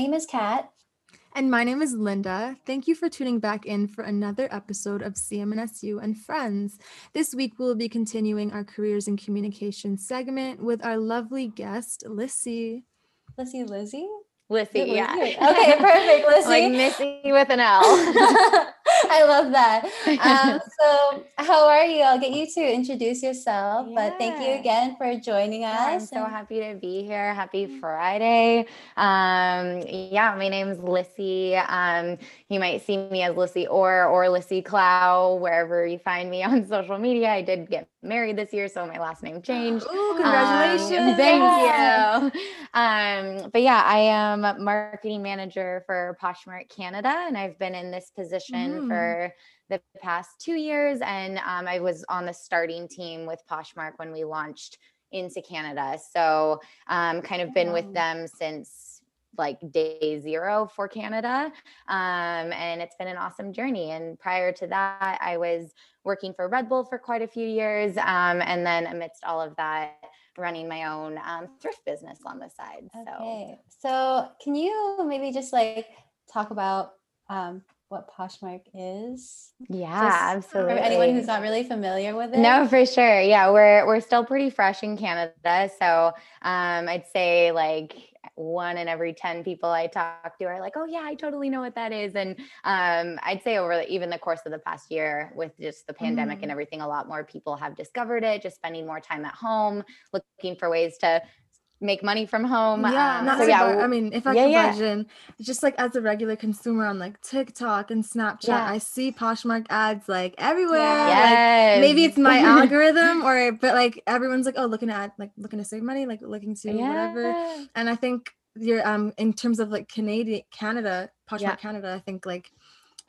name is Kat. And my name is Linda. Thank you for tuning back in for another episode of CMNSU and Friends. This week, we'll be continuing our Careers in Communication segment with our lovely guest, Lissy. Lissy Lizzie? Lissy, yeah. Okay, perfect, Lissy. like Missy with an L. I love that. Um, so, how are you? I'll get you to introduce yourself, but thank you again for joining us. I'm so happy to be here. Happy Friday. Um, yeah, my name's Lissy. Um, you might see me as Lissy or or Lissy Clow wherever you find me on social media. I did get married this year, so my last name changed. Ooh, Um, congratulations. thank you. Um, but yeah, I am marketing manager for Poshmark Canada, and I've been in this position Mm. for the past two years. And um, I was on the starting team with Poshmark when we launched into Canada. So um, kind of been with them since like day zero for Canada. Um, and it's been an awesome journey. And prior to that, I was working for Red Bull for quite a few years. Um, and then amidst all of that, running my own um, thrift business on the side. So Okay. So, can you maybe just like talk about um, what Poshmark is yeah, Just absolutely. for anyone who's not really familiar with it? No, for sure. Yeah, we're we're still pretty fresh in Canada, so um, I'd say like one in every ten people I talk to are like, "Oh yeah, I totally know what that is." And um, I'd say over the- even the course of the past year, with just the pandemic Mm. and everything, a lot more people have discovered it. Just spending more time at home, looking for ways to make money from home. Yeah, Um, not so yeah, I mean, if I yeah, could yeah. budge just like as a regular consumer on like TikTok and Snapchat, Yeah. I see Poshmark ads like everywhere. Yeah. Like, yes. maybe it's my algorithm or but like everyone's like oh looking at like looking to save money like looking to whatever and i think you're um in terms of like canadian canada poshmark canada i think like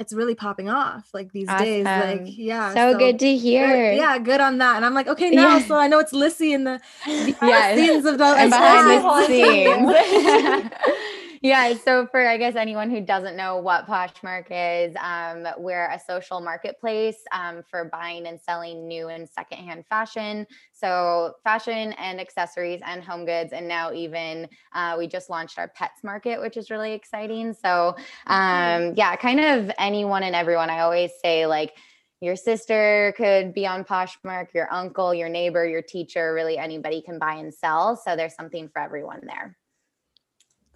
it's really popping off like these days like yeah so, good to good- hear. yeah good on that and i'm like okay now Yeah. so i know it's lissy in the behind Yes. the scenes of the and behind the scenes. yeah. So for I guess anyone who doesn't know what Poshmark is, um, we're a social marketplace um, for buying and selling new and secondhand fashion. So fashion and accessories and home goods, and now even uh, we just launched our pets market, which is really exciting. So um, yeah, kind of anyone and everyone. I always say like your sister could be on Poshmark, your uncle, your neighbor, your teacher, really anybody can buy and sell. So there's something for everyone there.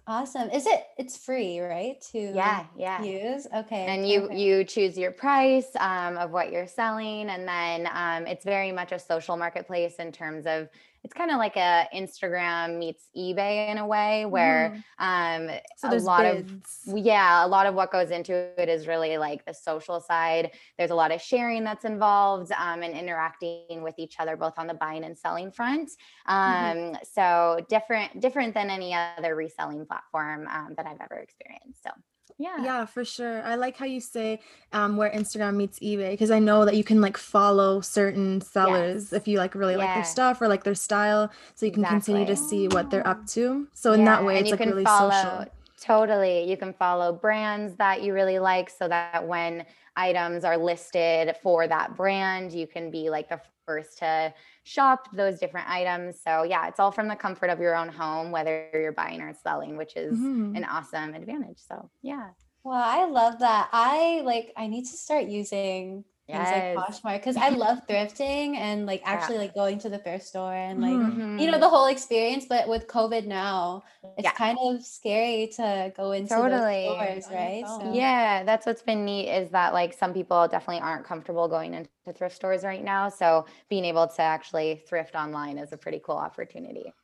Awesome. Is it? It's free, right? To Yeah, yeah. use. Okay. And you perfect. you choose your price um, of what you're selling, and then um, it's very much a social marketplace in terms of it's kind of like a Instagram meets eBay in a way, where Mhm. um, so a lot of yeah a lot of what goes into it is really like the social side there's a lot of sharing that's involved um, and interacting with each other both on the buying and selling front um, Mhm. so different different than any other reselling platform um, that i've ever experienced so yeah. Yeah for sure. I like how you say um where instagram meets ebay because i know that you can like follow certain sellers Yes. if you like really like their stuff or like their style so you can continue to see what they're up to. So in that way and it's you like can really follow social. totally you can follow brands that you really like so that when items are listed for that brand you can be like the first to shop those different items so yeah it's all from the comfort of your own home whether you're buying or selling which is Mhm. an awesome advantage so yeah Well, I love that. I like. I need to start using things like Yes. Poshmark because I love thrifting and like Yeah. actually like going to the thrift store and like Mhm. you know the whole experience. But with COVID now, it's Yeah. kind of scary to go into Totally. those stores, right? So Yeah, that's what's been neat is that like some people definitely aren't comfortable going into thrift stores right now. So being able to actually thrift online is a pretty cool opportunity.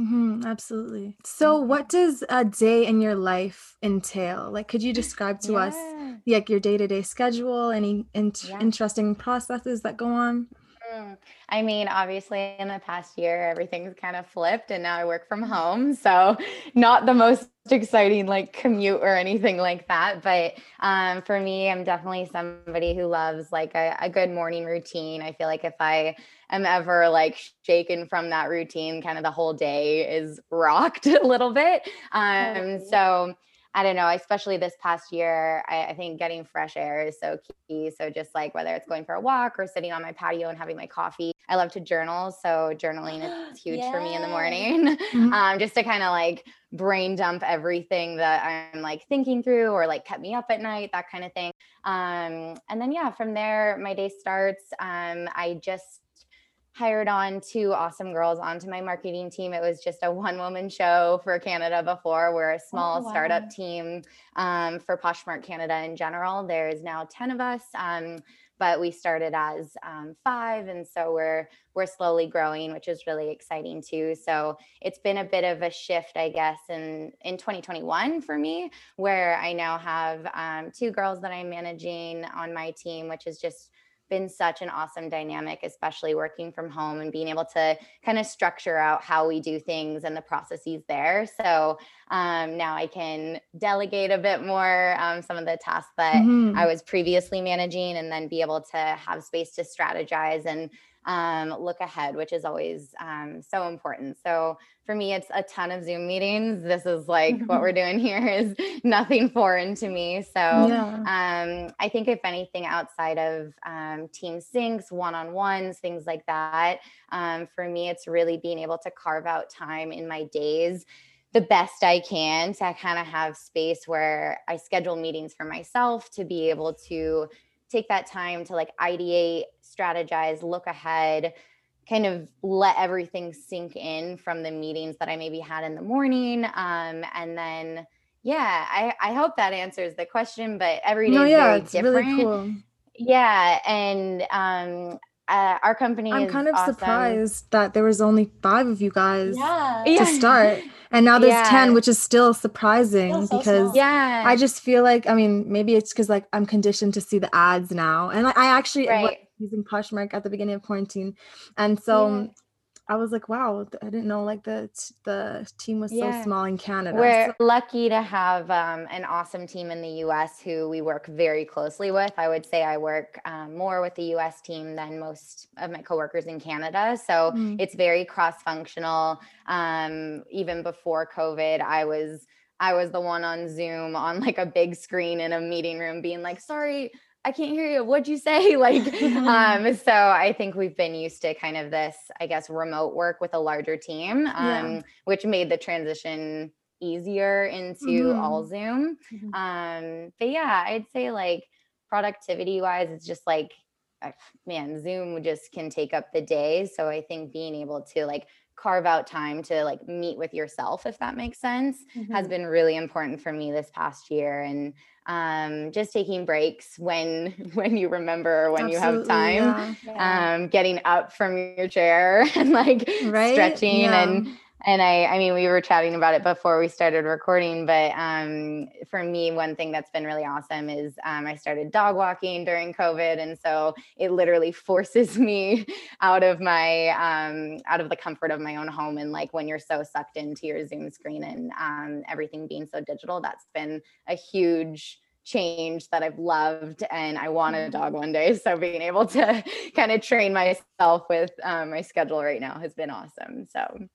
Mhm, absolutely. So what does a day in your life entail? Like could you describe to us like your day-to-day schedule any int- Yeah. interesting processes that go on Mm. I mean, obviously, in the past year, everything's kind of flipped, and now I work from home. So, not the most exciting like commute or anything like that. But um, for me, I'm definitely somebody who loves like a, a good morning routine. I feel like if I am ever like shaken from that routine, kind of the whole day is rocked a little bit. Um, so, I don't know, especially this past year, I, I think getting fresh air is so key. So just like whether it's going for a walk or sitting on my patio and having my coffee, I love to journal. So journaling is huge for me in the morning, Mhm. um, just to kind of like brain dump everything that I'm like thinking through or like kept me up at night, that kind of thing. Um, and then, yeah, from there, my day starts. Um, I just hired on two awesome girls onto my marketing team. It was just a one woman show for Canada before. We're a small wow. startup team um, for Poshmark Canada in general. There's now 10 of us. Um, but we started as um, five, and so we're we're slowly growing, which is really exciting too. So it's been a bit of a shift, I guess, in in 2021 for me, where I now have um, two girls that I'm managing on my team, which is just been such an awesome dynamic, especially working from home and being able to kind of structure out how we do things and the processes there. So um, now I can delegate a bit more um, some of the tasks that Mhm. I was previously managing and then be able to have space to strategize and um, look ahead, which is always um, so important. So for me, it's a ton of Zoom meetings. This is like what we're doing here is nothing foreign to me. So yeah. um, I think if anything outside of um, team syncs, one-on-ones, things like that, um, for me, it's really being able to carve out time in my days the best I can to kind of have space where I schedule meetings for myself to be able to take that time to like ideate, strategize, look ahead, kind of let everything sink in from the meetings that I maybe had in the morning. Um, and then, yeah, I, I hope that answers the question, but every day No, is yeah, very it's different. really cool. Yeah. And um, uh, our company I'm kind of awesome. surprised that there was only five of you guys Yeah. Yeah. to start, and now there's Yeah. ten, which is still surprising so because small. Yeah. I just feel like I mean maybe it's because like I'm conditioned to see the ads now, and I, I actually was Right. using Poshmark at the beginning of quarantine, and so Yeah. I was like, wow, I didn't know like the the team was Yeah. so small in Canada. We're So- lucky to have um, an awesome team in the US who we work very closely with. I would say I work um, more with the US team than most of my coworkers in Canada. So Mm. it's very cross functional. Um, even before COVID, I was. I was the one on Zoom on like a big screen in a meeting room being like, sorry, I can't hear you. What'd you say? Like, um, so I think we've been used to kind of this, I guess, remote work with a larger team, um, Yeah. which made the transition easier into Mhm. all Zoom. Mhm. Um, but yeah, I'd say like productivity wise, it's just like, man, Zoom just can take up the day. So I think being able to like carve out time to like meet with yourself, if that makes sense, has Mhm. been really important for me this past year. And um, just taking breaks when when you remember when you have time yeah. Yeah. um getting up from your chair and like Right? stretching Yeah. and and I I mean we were chatting about it before we started recording but um for me one thing that's been really awesome is um I started dog walking during covid and so it literally forces me out of my um out of the comfort of my own home and like when you're so sucked into your zoom screen and um everything being so digital that's been a huge change that I've loved and I want a dog one day. So being able to kind of train myself with um, my schedule right now has been awesome. So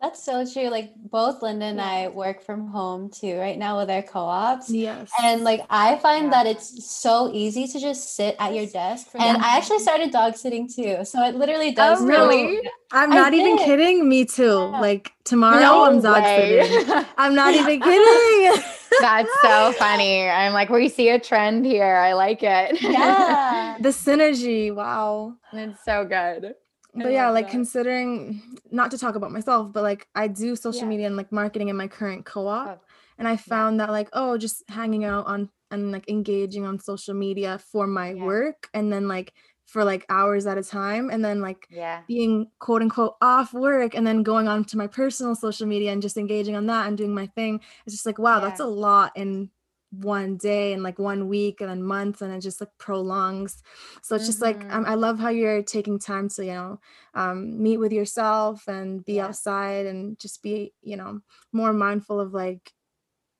That's so true. Like both Linda and I work from home too right now with our co-ops. Yes. And like I find Yeah. that it's so easy to just sit at your desk. For And. I actually started dog sitting too. So it literally oh, does Oh, feel- really? I'm I not even did. kidding. Me too. Yeah. Like tomorrow, no I'm dog way. sitting. I'm not even kidding. That's so funny. I'm like, we see a trend here. I like it. Yeah. the synergy. Wow. it's so good. I but yeah like that. considering not to talk about myself but like i do social Yeah. media and like marketing in my current co-op Oh, and i found that like oh just hanging out on and like engaging on social media for my Yeah. work and then like for like hours at a time and then like Yeah. being quote unquote off work and then going on to my personal social media and just engaging on that and doing my thing it's just like wow that's a lot in one day and like one week and then months and it just like prolongs so it's just like um, i love how you're taking time to you know um, meet with yourself and be Yeah. outside and just be you know more mindful of like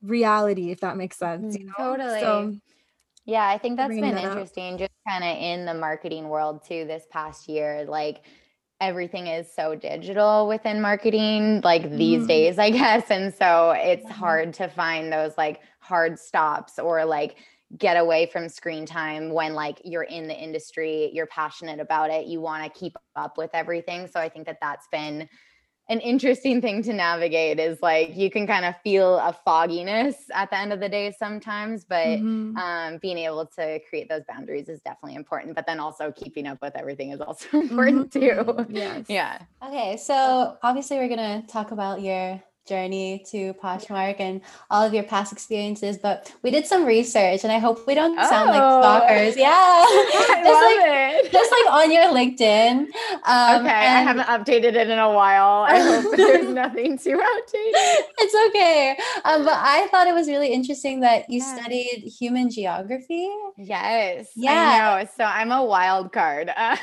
reality if that makes sense you Mhm. know? Totally. so Yeah, I think that's been that up. interesting just kind of in the marketing world too this past year. Like everything is so digital within marketing, like these Mhm. days, I guess. And so it's Mhm. hard to find those like hard stops or like get away from screen time when like you're in the industry, you're passionate about it, you want to keep up with everything. So I think that that's been an interesting thing to navigate is like you can kind of feel a fogginess at the end of the day sometimes but mm-hmm. um, being able to create those boundaries is definitely important but then also keeping up with everything is also important mm-hmm. too yes. yeah okay so obviously we're going to talk about your journey to Poshmark and all of your past experiences, but we did some research and I hope we don't sound oh. like stalkers. Yeah. I just love like, it. Just like on your LinkedIn. Um, okay. I haven't updated it in a while. I hope there's nothing too outdated. It's okay. Um, but I thought it was really interesting that you yeah. studied human geography. Yes. Yeah. So I'm a wild card. That's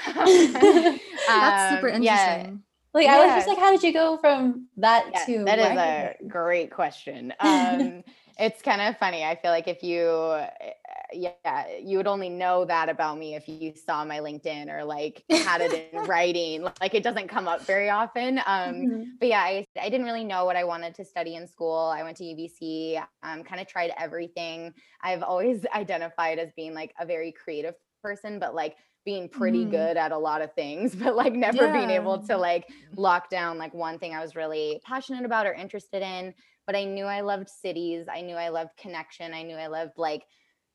super interesting. Yeah. Like yeah. I was just like, how did you go from that yeah, to that is a great question. Um, it's kind of funny. I feel like if you, eh, yeah, you would only know that about me if you saw my LinkedIn or like had it in writing. Like it doesn't come up very often. Um, mm-hmm. But yeah, I, I didn't really know what I wanted to study in school. I went to UBC, um, kind of tried everything. I've always identified as being like a very creative person, but like being pretty mm. good at a lot of things, but like never yeah. being able to like lock down like one thing I was really passionate about or interested in. But I knew I loved cities. I knew I loved connection. I knew I loved like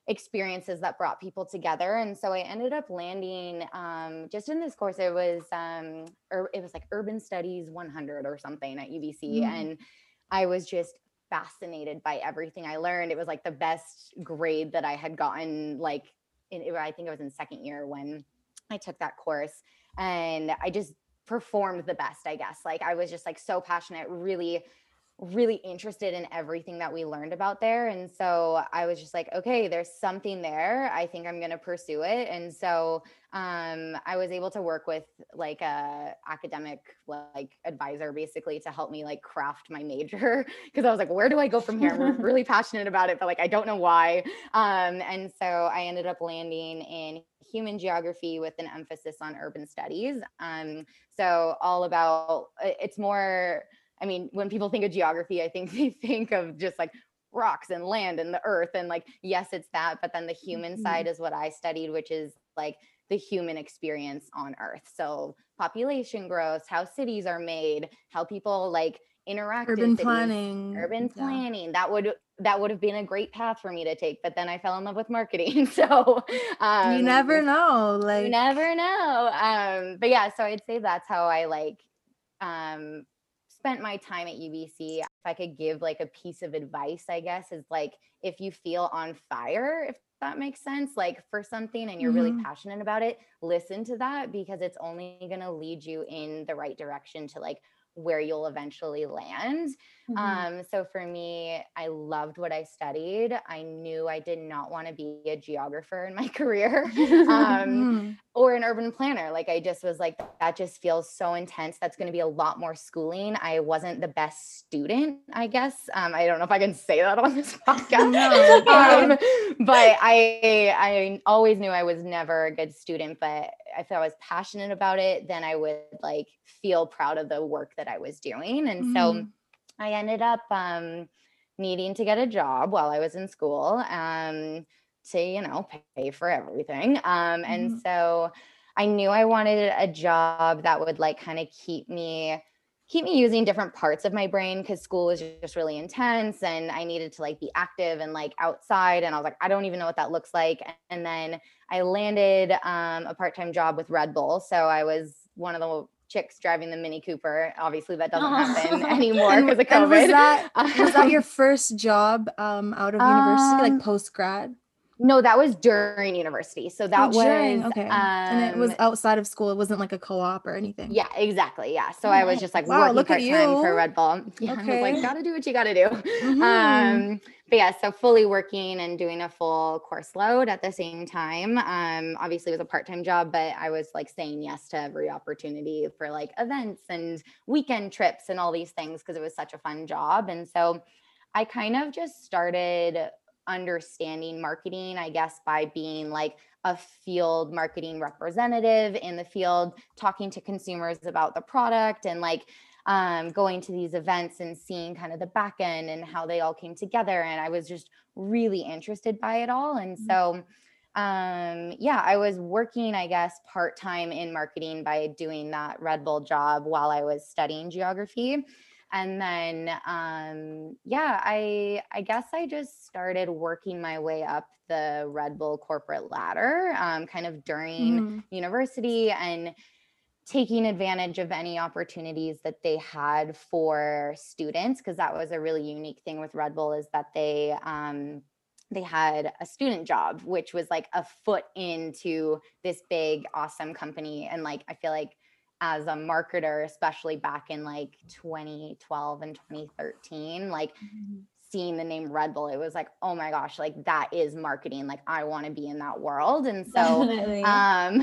experiences that brought people together. And so I ended up landing um, just in this course. It was um, or it was like Urban Studies 100 or something at UBC, mm. and I was just fascinated by everything I learned. It was like the best grade that I had gotten like in, I think I was in second year when I took that course and I just performed the best, I guess. Like I was just like so passionate, really really interested in everything that we learned about there and so i was just like okay there's something there i think i'm going to pursue it and so um, i was able to work with like a academic like advisor basically to help me like craft my major because i was like where do i go from here i'm really passionate about it but like i don't know why um, and so i ended up landing in human geography with an emphasis on urban studies um, so all about it's more I mean, when people think of geography, I think they think of just like rocks and land and the earth. And like, yes, it's that. But then the human mm-hmm. side is what I studied, which is like the human experience on earth. So population growth, how cities are made, how people like interact urban planning urban planning yeah. that would that would have been a great path for me to take but then i fell in love with marketing so um, you never know like you never know um but yeah so i'd say that's how i like um spent my time at UBC, if I could give like a piece of advice, I guess, is like if you feel on fire, if that makes sense, like for something and you're mm-hmm. really passionate about it, listen to that because it's only going to lead you in the right direction to like where you'll eventually land. Mm-hmm. Um, so for me, I loved what I studied. I knew I did not want to be a geographer in my career um, mm-hmm. or an urban planner. Like I just was like, that just feels so intense. That's going to be a lot more schooling. I wasn't the best student, I guess. Um, I don't know if I can say that on this podcast, um, but I I always knew I was never a good student. But if I was passionate about it, then I would like feel proud of the work that I was doing. And mm-hmm. so I ended up um, needing to get a job while I was in school um, to, you know, pay for everything. Um, and mm-hmm. so I knew I wanted a job that would like kind of keep me keep me using different parts of my brain because school was just really intense and I needed to like be active and like outside. And I was like, I don't even know what that looks like. And then I landed um, a part time job with Red Bull. So I was one of the chicks driving the Mini Cooper. Obviously, that doesn't happen anymore because of COVID. was that was that your first job um, out of university, um, like post grad? No, that was during university. So that oh, was okay, um, and it was um, outside of school. It wasn't like a co-op or anything. Yeah, exactly. Yeah. So oh, I was just like wow, working part time for Red Bull. Yeah, okay. I was like, gotta do what you gotta do. Mm-hmm. Um, but yeah, so fully working and doing a full course load at the same time. Um, obviously, it was a part time job, but I was like saying yes to every opportunity for like events and weekend trips and all these things because it was such a fun job. And so I kind of just started understanding marketing, I guess, by being like a field marketing representative in the field, talking to consumers about the product and like um, going to these events and seeing kind of the back end and how they all came together. And I was just really interested by it all. And Mhm. so, um, yeah, I was working, I guess, part time in marketing by doing that Red Bull job while I was studying geography. And then, um, yeah, I I guess I just started working my way up the Red Bull corporate ladder, um, kind of during Mhm. university and taking advantage of any opportunities that they had for students because that was a really unique thing with Red Bull is that they um they had a student job which was like a foot into this big awesome company and like I feel like as a marketer especially back in like 2012 and 2013 like seeing the name Red Bull, it was like, oh my gosh, like that is marketing. Like I want to be in that world. And so um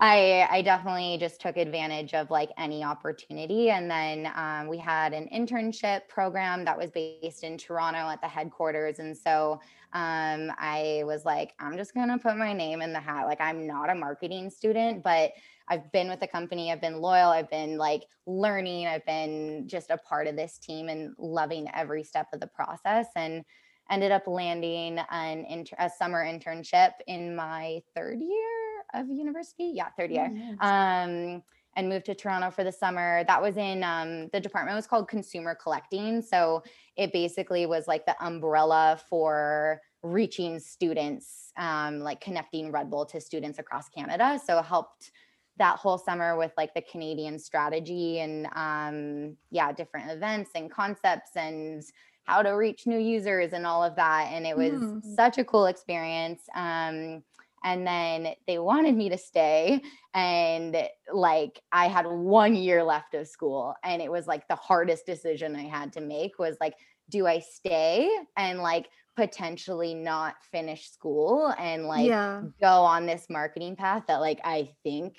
I I definitely just took advantage of like any opportunity. And then um, we had an internship program that was based in Toronto at the headquarters. And so um, I was like, I'm just gonna put my name in the hat. Like I'm not a marketing student, but I've been with the company, I've been loyal, I've been like learning, I've been just a part of this team and loving every step of the process and ended up landing an inter- a summer internship in my third year of university. Yeah, third year. Nice. Um and moved to Toronto for the summer. That was in um, the department was called consumer collecting. So it basically was like the umbrella for reaching students, um, like connecting Red Bull to students across Canada. So it helped that whole summer with like the Canadian strategy and um, yeah, different events and concepts and how to reach new users and all of that. And it was Mm. such a cool experience. Um, and then they wanted me to stay and like i had one year left of school and it was like the hardest decision i had to make was like do i stay and like potentially not finish school and like yeah. go on this marketing path that like I think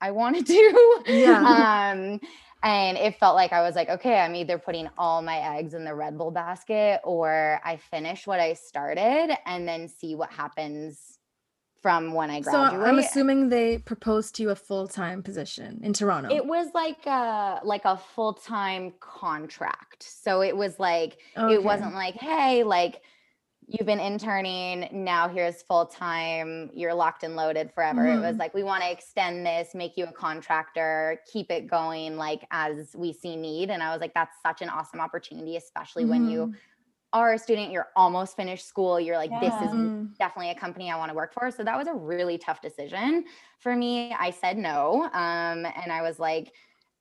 I wanted to. Yeah. um and it felt like I was like, okay, I'm either putting all my eggs in the Red Bull basket or I finish what I started and then see what happens from when I graduate. So. I'm assuming they proposed to you a full time position in Toronto. it was like a like a full-time contract. So it was like Okay. it wasn't like, hey, like you've been interning, now here's full time, you're locked and loaded forever. It was Mhm. like, we want to extend this, make you a contractor, keep it going like as we see need. And I was like, that's such an awesome opportunity, especially when you Mhm. are a student, you're almost finished school, you're like, this is definitely a company I want to work for. So that was a really tough decision for me. I said no. Um, and I was like,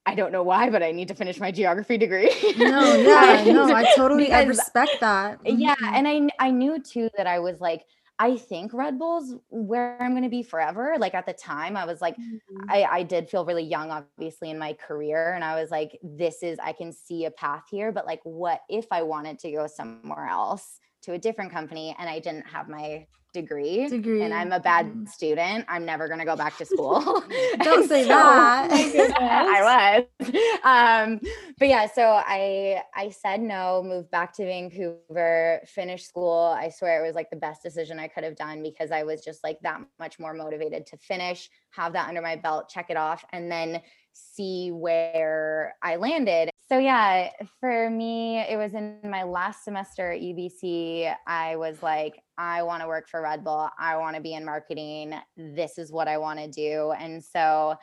I don't know why, but I need to finish my geography degree. No, yeah, no, I totally I respect that. yeah Mhm. and i i knew too that i was like i think red bull's where i'm going to be forever like at the time i was like Mhm. I, I did feel really young obviously in my career and i was like this is i can see a path here but like what if i wanted to go somewhere else to a different company and i didn't have my degree, Degree. and i'm a bad Mhm. student i'm never going to go back to school Don't say so- that. I was. Um, but yeah, so I I said no, moved back to Vancouver, finished school. I swear it was like the best decision I could have done because I was just like that much more motivated to finish, have that under my belt, check it off, and then see where I landed. So yeah, for me, it was in my last semester at UBC. I was like, I want to work for Red Bull. I want to be in marketing. This is what I want to do. And so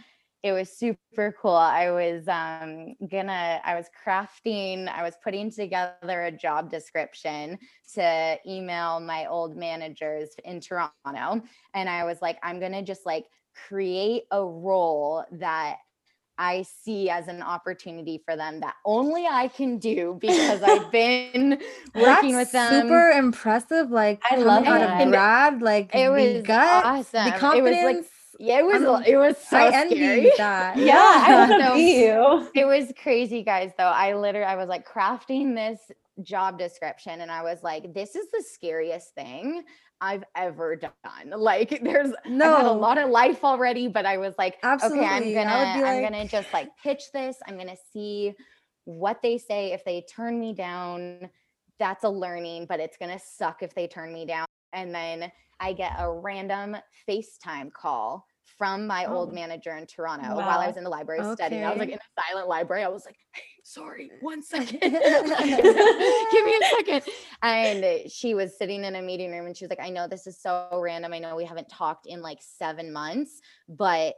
it was super cool. I was um, gonna, I was crafting, I was putting together a job description to email my old managers in Toronto. And I was like, I'm gonna just like create a role that I see as an opportunity for them that only I can do because I've been working with them. Super impressive. Like I love out that. of grad, like It the was gut, awesome. the It was, like, confidence. yeah, it was it was so I envy scary. that. Yeah, I want to be you. it was crazy guys though i literally i was like crafting this job description and i was like this is the scariest thing i've ever done. Like there's had a lot of life already but i was like okay i'm gonna be i'm gonna just like pitch this. I'm gonna see what they say. If they turn me down that's a learning but it's gonna suck if they turn me down. And then i get a random facetime call from my oh. old manager in Toronto wow. while I was in the library okay. studying. I was like in a silent library. I was like, hey, sorry, eh. one second. Give me a second. And she was sitting in a meeting room and she was like, I know this is so random. I know we haven't talked in like seven months, but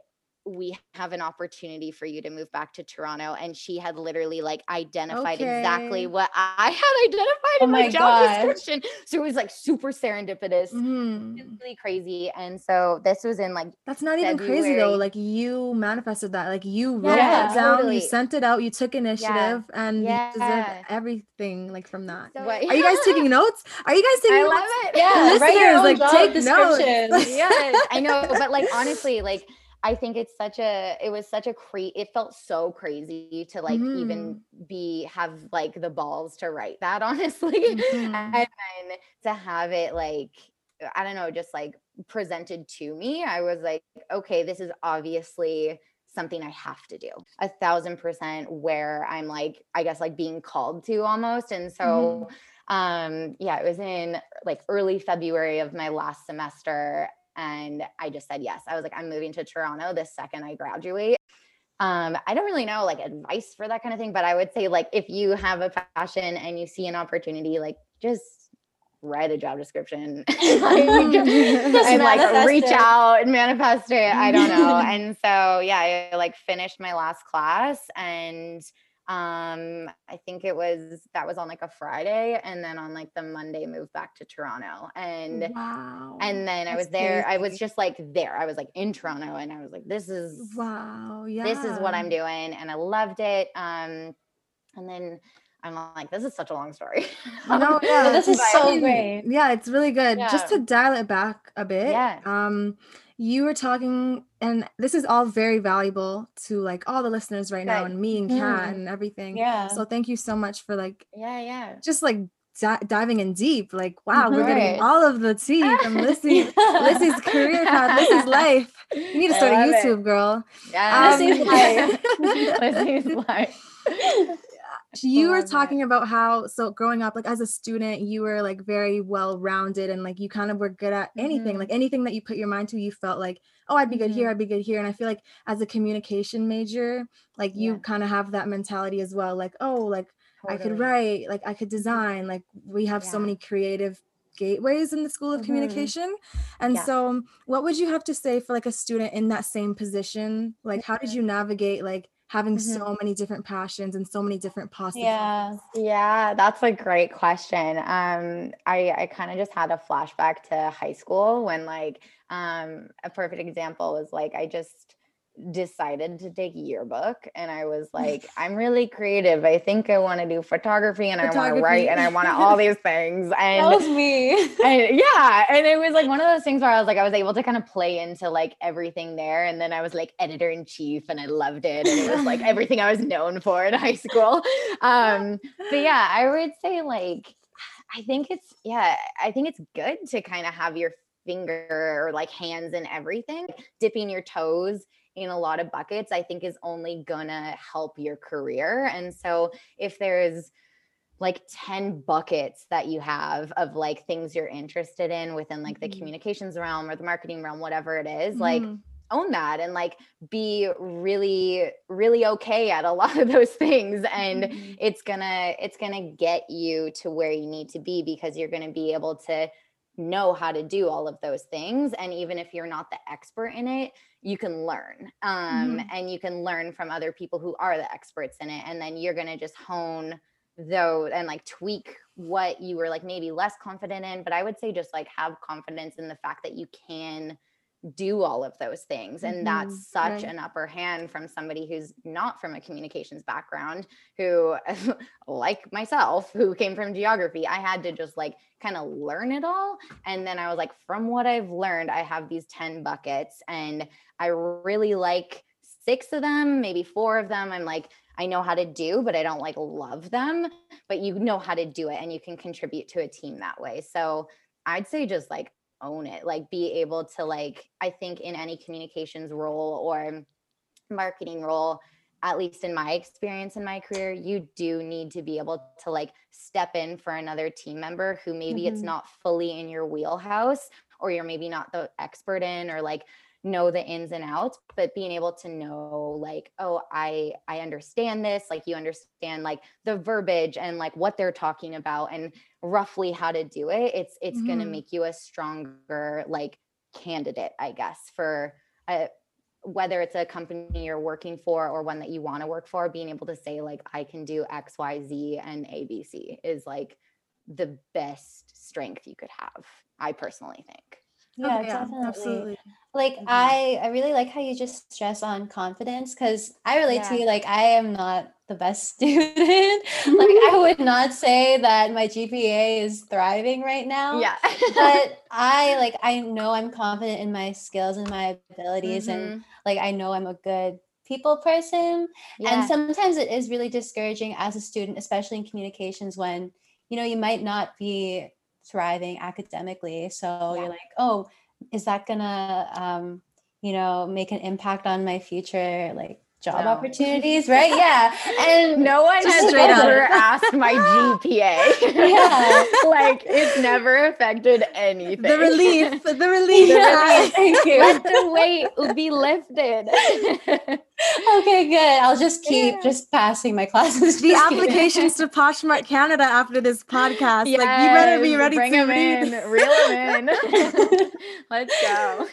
we have an opportunity for you to move back to Toronto. And she had literally like identified okay. exactly what I had identified oh in my, my job description. So it was like super serendipitous, mm-hmm. really crazy. And so this was in like that's not February. even crazy though. Like you manifested that, like you wrote yeah, it down, totally. you sent it out, you took initiative, yeah. and yeah. you deserve everything like from that. So, Are you guys taking notes? Are you guys taking I notes? love it. Yeah, listeners, like take notes. yes, I know, but like honestly, like I think it's such a it was such a cre it felt so crazy to like mm. even be have like the balls to write that honestly mm-hmm. and to have it like I don't know just like presented to me I was like okay this is obviously something I have to do a thousand percent where I'm like I guess like being called to almost and so mm. um yeah it was in like early February of my last semester and I just said yes. I was like, I'm moving to Toronto the second I graduate. Um, I don't really know like advice for that kind of thing, but I would say like if you have a passion and you see an opportunity, like just write a job description and like reach it. out and manifest it. I don't know. and so yeah, I like finished my last class and um i think it was that was on like a friday and then on like the monday moved back to toronto and wow and then That's i was there crazy. i was just like there i was like in toronto and i was like this is wow yeah this is what i'm doing and i loved it um and then I'm like, this is such a long story. no, yeah, this is so great. Yeah, it's really good. Yeah. Just to dial it back a bit. Yeah. Um, you were talking and this is all very valuable to like all the listeners right now and me and Kat mm. and everything. Yeah. So thank you so much for like yeah, yeah. Just like di- diving in deep. Like, wow, we're getting all of the tea from Lissy, Lissy's career path. This is life. You need to start a YouTube, it. girl. Yeah, um, Lissy's life. Lissy's life you were talking about how so growing up like as a student you were like very well rounded and like you kind of were good at anything mm-hmm. like anything that you put your mind to you felt like oh i'd be good mm-hmm. here i'd be good here and i feel like as a communication major like you yeah. kind of have that mentality as well like oh like totally. i could write like i could design like we have yeah. so many creative gateways in the school of mm-hmm. communication and yeah. so what would you have to say for like a student in that same position like how did mm-hmm. you navigate like having mm-hmm. so many different passions and so many different possibilities? Yeah, yeah, that's a great question. Um, I I kind of just had a flashback to high school when like um a perfect example was like I just decided to take yearbook and I was like, I'm really creative. I think I want to do photography and photography. I want to write and I want to all these things. And that was me. And yeah. And it was like one of those things where I was like, I was able to kind of play into like everything there. And then I was like editor in chief and I loved it. And it was like everything I was known for in high school. Um, but yeah, I would say like, I think it's, yeah, I think it's good to kind of have your finger or like hands in everything, dipping your toes in a lot of buckets, I think is only gonna help your career. And so if there's like 10 buckets that you have of like things you're interested in within like the mm-hmm. communications realm or the marketing realm, whatever it is, mm-hmm. like own that and like be really really okay at a lot of those things and mm-hmm. it's gonna it's gonna get you to where you need to be because you're gonna be able to know how to do all of those things and even if you're not the expert in it you can learn um, mm-hmm. and you can learn from other people who are the experts in it and then you're going to just hone though and like tweak what you were like maybe less confident in but i would say just like have confidence in the fact that you can do all of those things and mm-hmm. that's such right. an upper hand from somebody who's not from a communications background who like myself who came from geography i had to just like kind of learn it all and then i was like from what i've learned i have these 10 buckets and i really like six of them maybe four of them i'm like I know how to do, but I don't like love them. But you know how to do it and you can contribute to a team that way. So I'd say just like own it like be able to like i think in any communications role or marketing role at least in my experience in my career you do need to be able to like step in for another team member who maybe mm-hmm. it's not fully in your wheelhouse or you're maybe not the expert in or like know the ins and outs but being able to know like oh i i understand this like you understand like the verbiage and like what they're talking about and roughly how to do it it's it's mm-hmm. going to make you a stronger like candidate i guess for a, whether it's a company you're working for or one that you want to work for being able to say like i can do x y z and abc is like the best strength you could have i personally think yeah, yeah definitely. Absolutely. Like mm-hmm. I I really like how you just stress on confidence because I relate yeah. to you like I am not the best student. like I would not say that my GPA is thriving right now. Yeah. but I like I know I'm confident in my skills and my abilities mm-hmm. and like I know I'm a good people person. Yeah. And sometimes it is really discouraging as a student, especially in communications when you know you might not be thriving academically. So yeah. you're like, oh, is that gonna, um, you know, make an impact on my future, like job no. opportunities, right? Yeah. And no one has ever asked my GPA. yeah. like it's never affected anything. The relief, the relief. The Thank you. Let the weight be lifted. Okay, good. I'll just keep yeah. just passing my classes. The applications to Poshmark Canada after this podcast. Yes, like you better be ready bring to them in, reel them in. Let's go.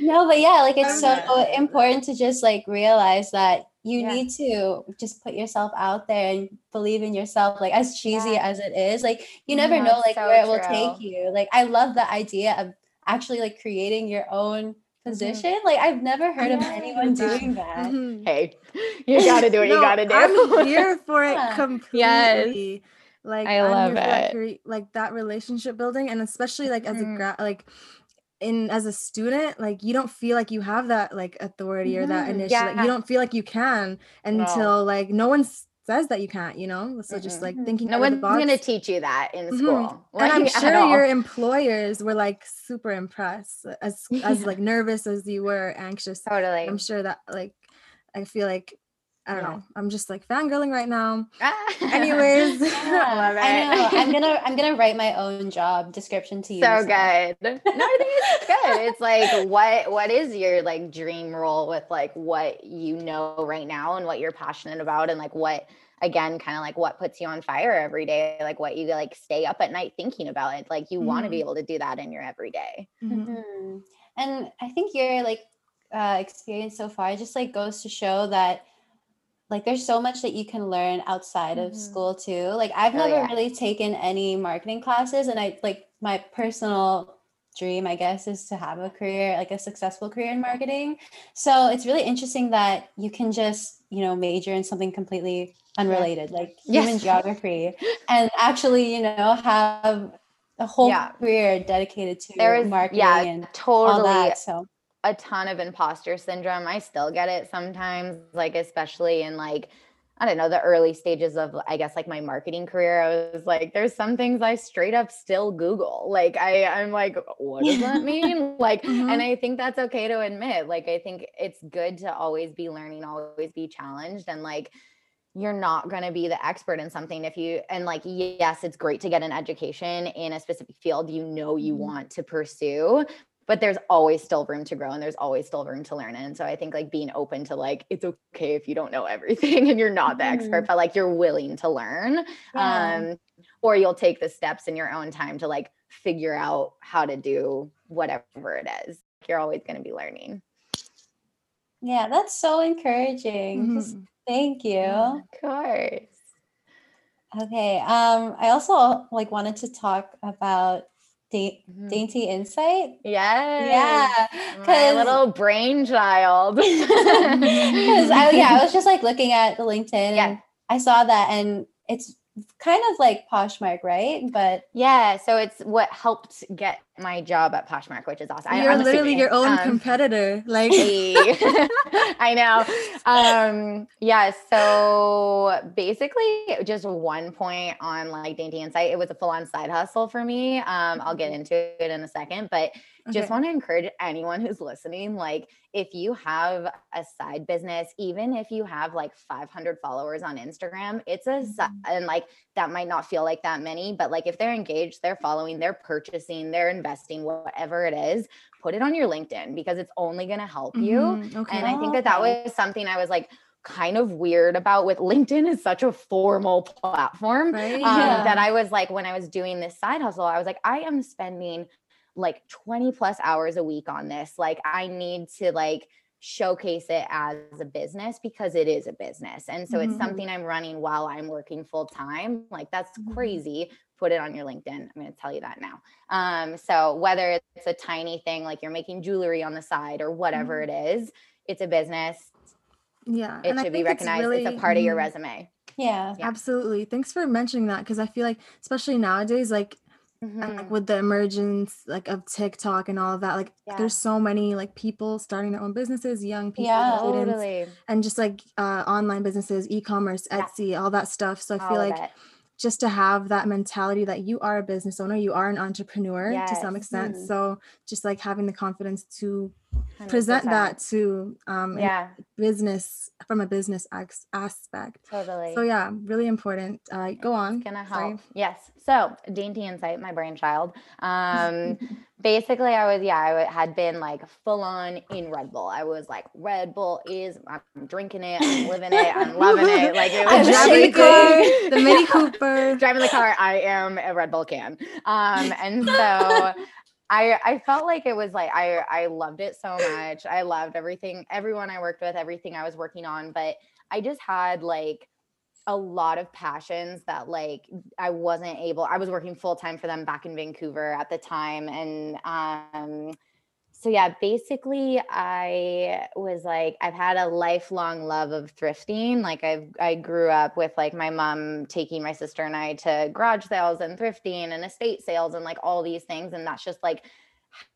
no, but yeah, like it's so important to just like realize that you yeah. need to just put yourself out there and believe in yourself like as cheesy yeah. as it is like you never know like so where it will take you like i love the idea of actually like creating your own Mm-hmm. Position. Mm-hmm. Like I've never heard of anyone doing that. Mm-hmm. Hey, you gotta do what no, you gotta do. I'm here for it completely. Yes. Like I love it. That, like that relationship building, and especially like as mm-hmm. a grad, like in as a student, like you don't feel like you have that like authority or that mm-hmm. initiative. Yeah. Like, you don't feel like you can until no. like no one's says that you can't, you know? So just like mm-hmm. thinking no one's gonna teach you that in mm-hmm. school. Like, and I'm sure your employers were like super impressed as as like nervous as you were anxious. Totally. I'm sure that like I feel like I don't yeah. know. I'm just like fangirling right now. Anyways, yeah, I know. I'm gonna I'm gonna write my own job description to you. So, so. good. No, I think it's good. It's like what what is your like dream role with like what you know right now and what you're passionate about and like what again kind of like what puts you on fire every day like what you like stay up at night thinking about it like you mm-hmm. want to be able to do that in your everyday mm-hmm. mm-hmm. and i think your like uh, experience so far just like goes to show that like there's so much that you can learn outside mm-hmm. of school too like i've oh, never yeah. really taken any marketing classes and i like my personal dream i guess is to have a career like a successful career in marketing so it's really interesting that you can just you know major in something completely unrelated like yes. human geography and actually you know have a whole yeah. career dedicated to there is, marketing yeah, and totally that, so a ton of imposter syndrome. I still get it sometimes, like especially in like I don't know, the early stages of I guess like my marketing career. I was like, there's some things I straight up still Google. Like I I'm like, what does that mean? like, mm-hmm. and I think that's okay to admit. Like I think it's good to always be learning, always be challenged. And like you're not going to be the expert in something if you and like yes it's great to get an education in a specific field you know you mm-hmm. want to pursue but there's always still room to grow and there's always still room to learn and so i think like being open to like it's okay if you don't know everything and you're not the mm-hmm. expert but like you're willing to learn yeah. um or you'll take the steps in your own time to like figure out how to do whatever it is you're always going to be learning yeah that's so encouraging mm-hmm. thank you of course okay um i also like wanted to talk about da- mm-hmm. dainty insight. Yes. Yeah. Because little brainchild. Because I yeah, I was just like looking at the LinkedIn yeah. and I saw that and it's kind of like Poshmark, right? But yeah, so it's what helped get my job at Poshmark, which is awesome. You're literally your own um, competitor. Like I know. Um, yeah, so basically just one point on like Dainty Insight. It was a full-on side hustle for me. Um, I'll get mm-hmm. into it in a second, but okay. just want to encourage anyone who's listening, like if you have a side business, even if you have like 500 followers on Instagram, it's a, mm-hmm. and like that might not feel like that many, but like if they're engaged, they're following, they're purchasing, they're investing, whatever it is, put it on your LinkedIn because it's only going to help you. Mm-hmm. Okay. And I think that that was something I was like, kind of weird about with LinkedIn is such a formal platform right? um, yeah. that I was like when I was doing this side hustle I was like I am spending like 20 plus hours a week on this like I need to like showcase it as a business because it is a business and so mm-hmm. it's something I'm running while I'm working full time like that's mm-hmm. crazy put it on your LinkedIn. I'm going to tell you that now. Um, so whether it's a tiny thing like you're making jewelry on the side or whatever mm-hmm. it is, it's a business yeah it should be recognized it's, really, it's, a part of your mm-hmm. resume yeah, yeah. absolutely thanks for mentioning that because i feel like especially nowadays like mm-hmm. like with the emergence like of tiktok and all of that like yeah. there's so many like people starting their own businesses young people yeah, totally. and just like uh, online businesses e-commerce etsy yeah. all that stuff so i all feel like just to have that mentality that you are a business owner, you are an entrepreneur yes. to some extent. Mm-hmm. So just like having the confidence to 100%. present that to um yeah. business from a business ex- aspect. Totally. So yeah really important. Uh go on. it's gonna help. Sorry. yes. So dainty insight my brainchild. Um basically i was yeah i had been like full on in red bull. I was like red bull is i'm drinking it i'm living it i'm loving it. Like it was driving the car. The mini cooper. Driving the car i am a red bull can. Um and so I I felt like it was like I I loved it so much. I loved everything, everyone I worked with, everything I was working on, but I just had like a lot of passions that like I wasn't able I was working full time for them back in Vancouver at the time and um so yeah, basically I was like I've had a lifelong love of thrifting. Like I've I grew up with like my mom taking my sister and I to garage sales and thrifting and estate sales and like all these things and that's just like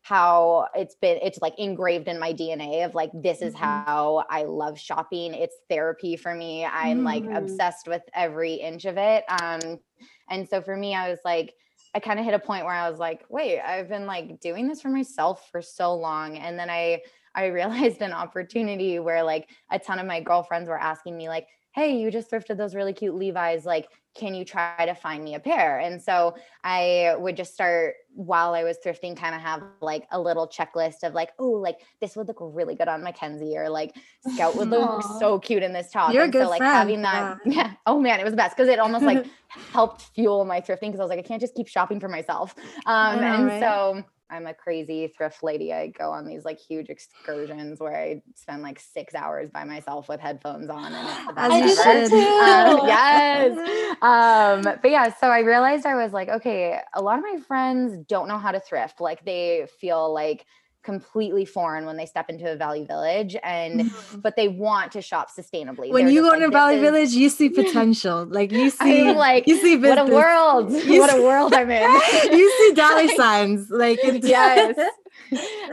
how it's been it's like engraved in my DNA of like this is mm-hmm. how I love shopping. It's therapy for me. I'm mm-hmm. like obsessed with every inch of it. Um and so for me I was like I kind of hit a point where I was like, wait, I've been like doing this for myself for so long. And then I I realized an opportunity where like a ton of my girlfriends were asking me like, hey, you just thrifted those really cute Levi's. Like, can you try to find me a pair? And so I would just start while I was thrifting, kind of have like a little checklist of like, oh, like this would look really good on Mackenzie, or like Scout would look so cute in this top. You're and a good so like friend. having that, yeah. yeah. Oh man, it was the best because it almost like helped fuel my thrifting because I was like, I can't just keep shopping for myself. Um, know, and right? so I'm a crazy thrift lady. I go on these like huge excursions where I spend like six hours by myself with headphones on, and it's the best I ever. Um, yes. Um, but yeah, so I realized I was like, okay, a lot of my friends don't know how to thrift. Like they feel like completely foreign when they step into a Value Village and mm-hmm. but they want to shop sustainably when They're you go like, into value is... village you see potential like you see I'm like you see business. what a world you what see... a world i'm in you see dollar signs like yes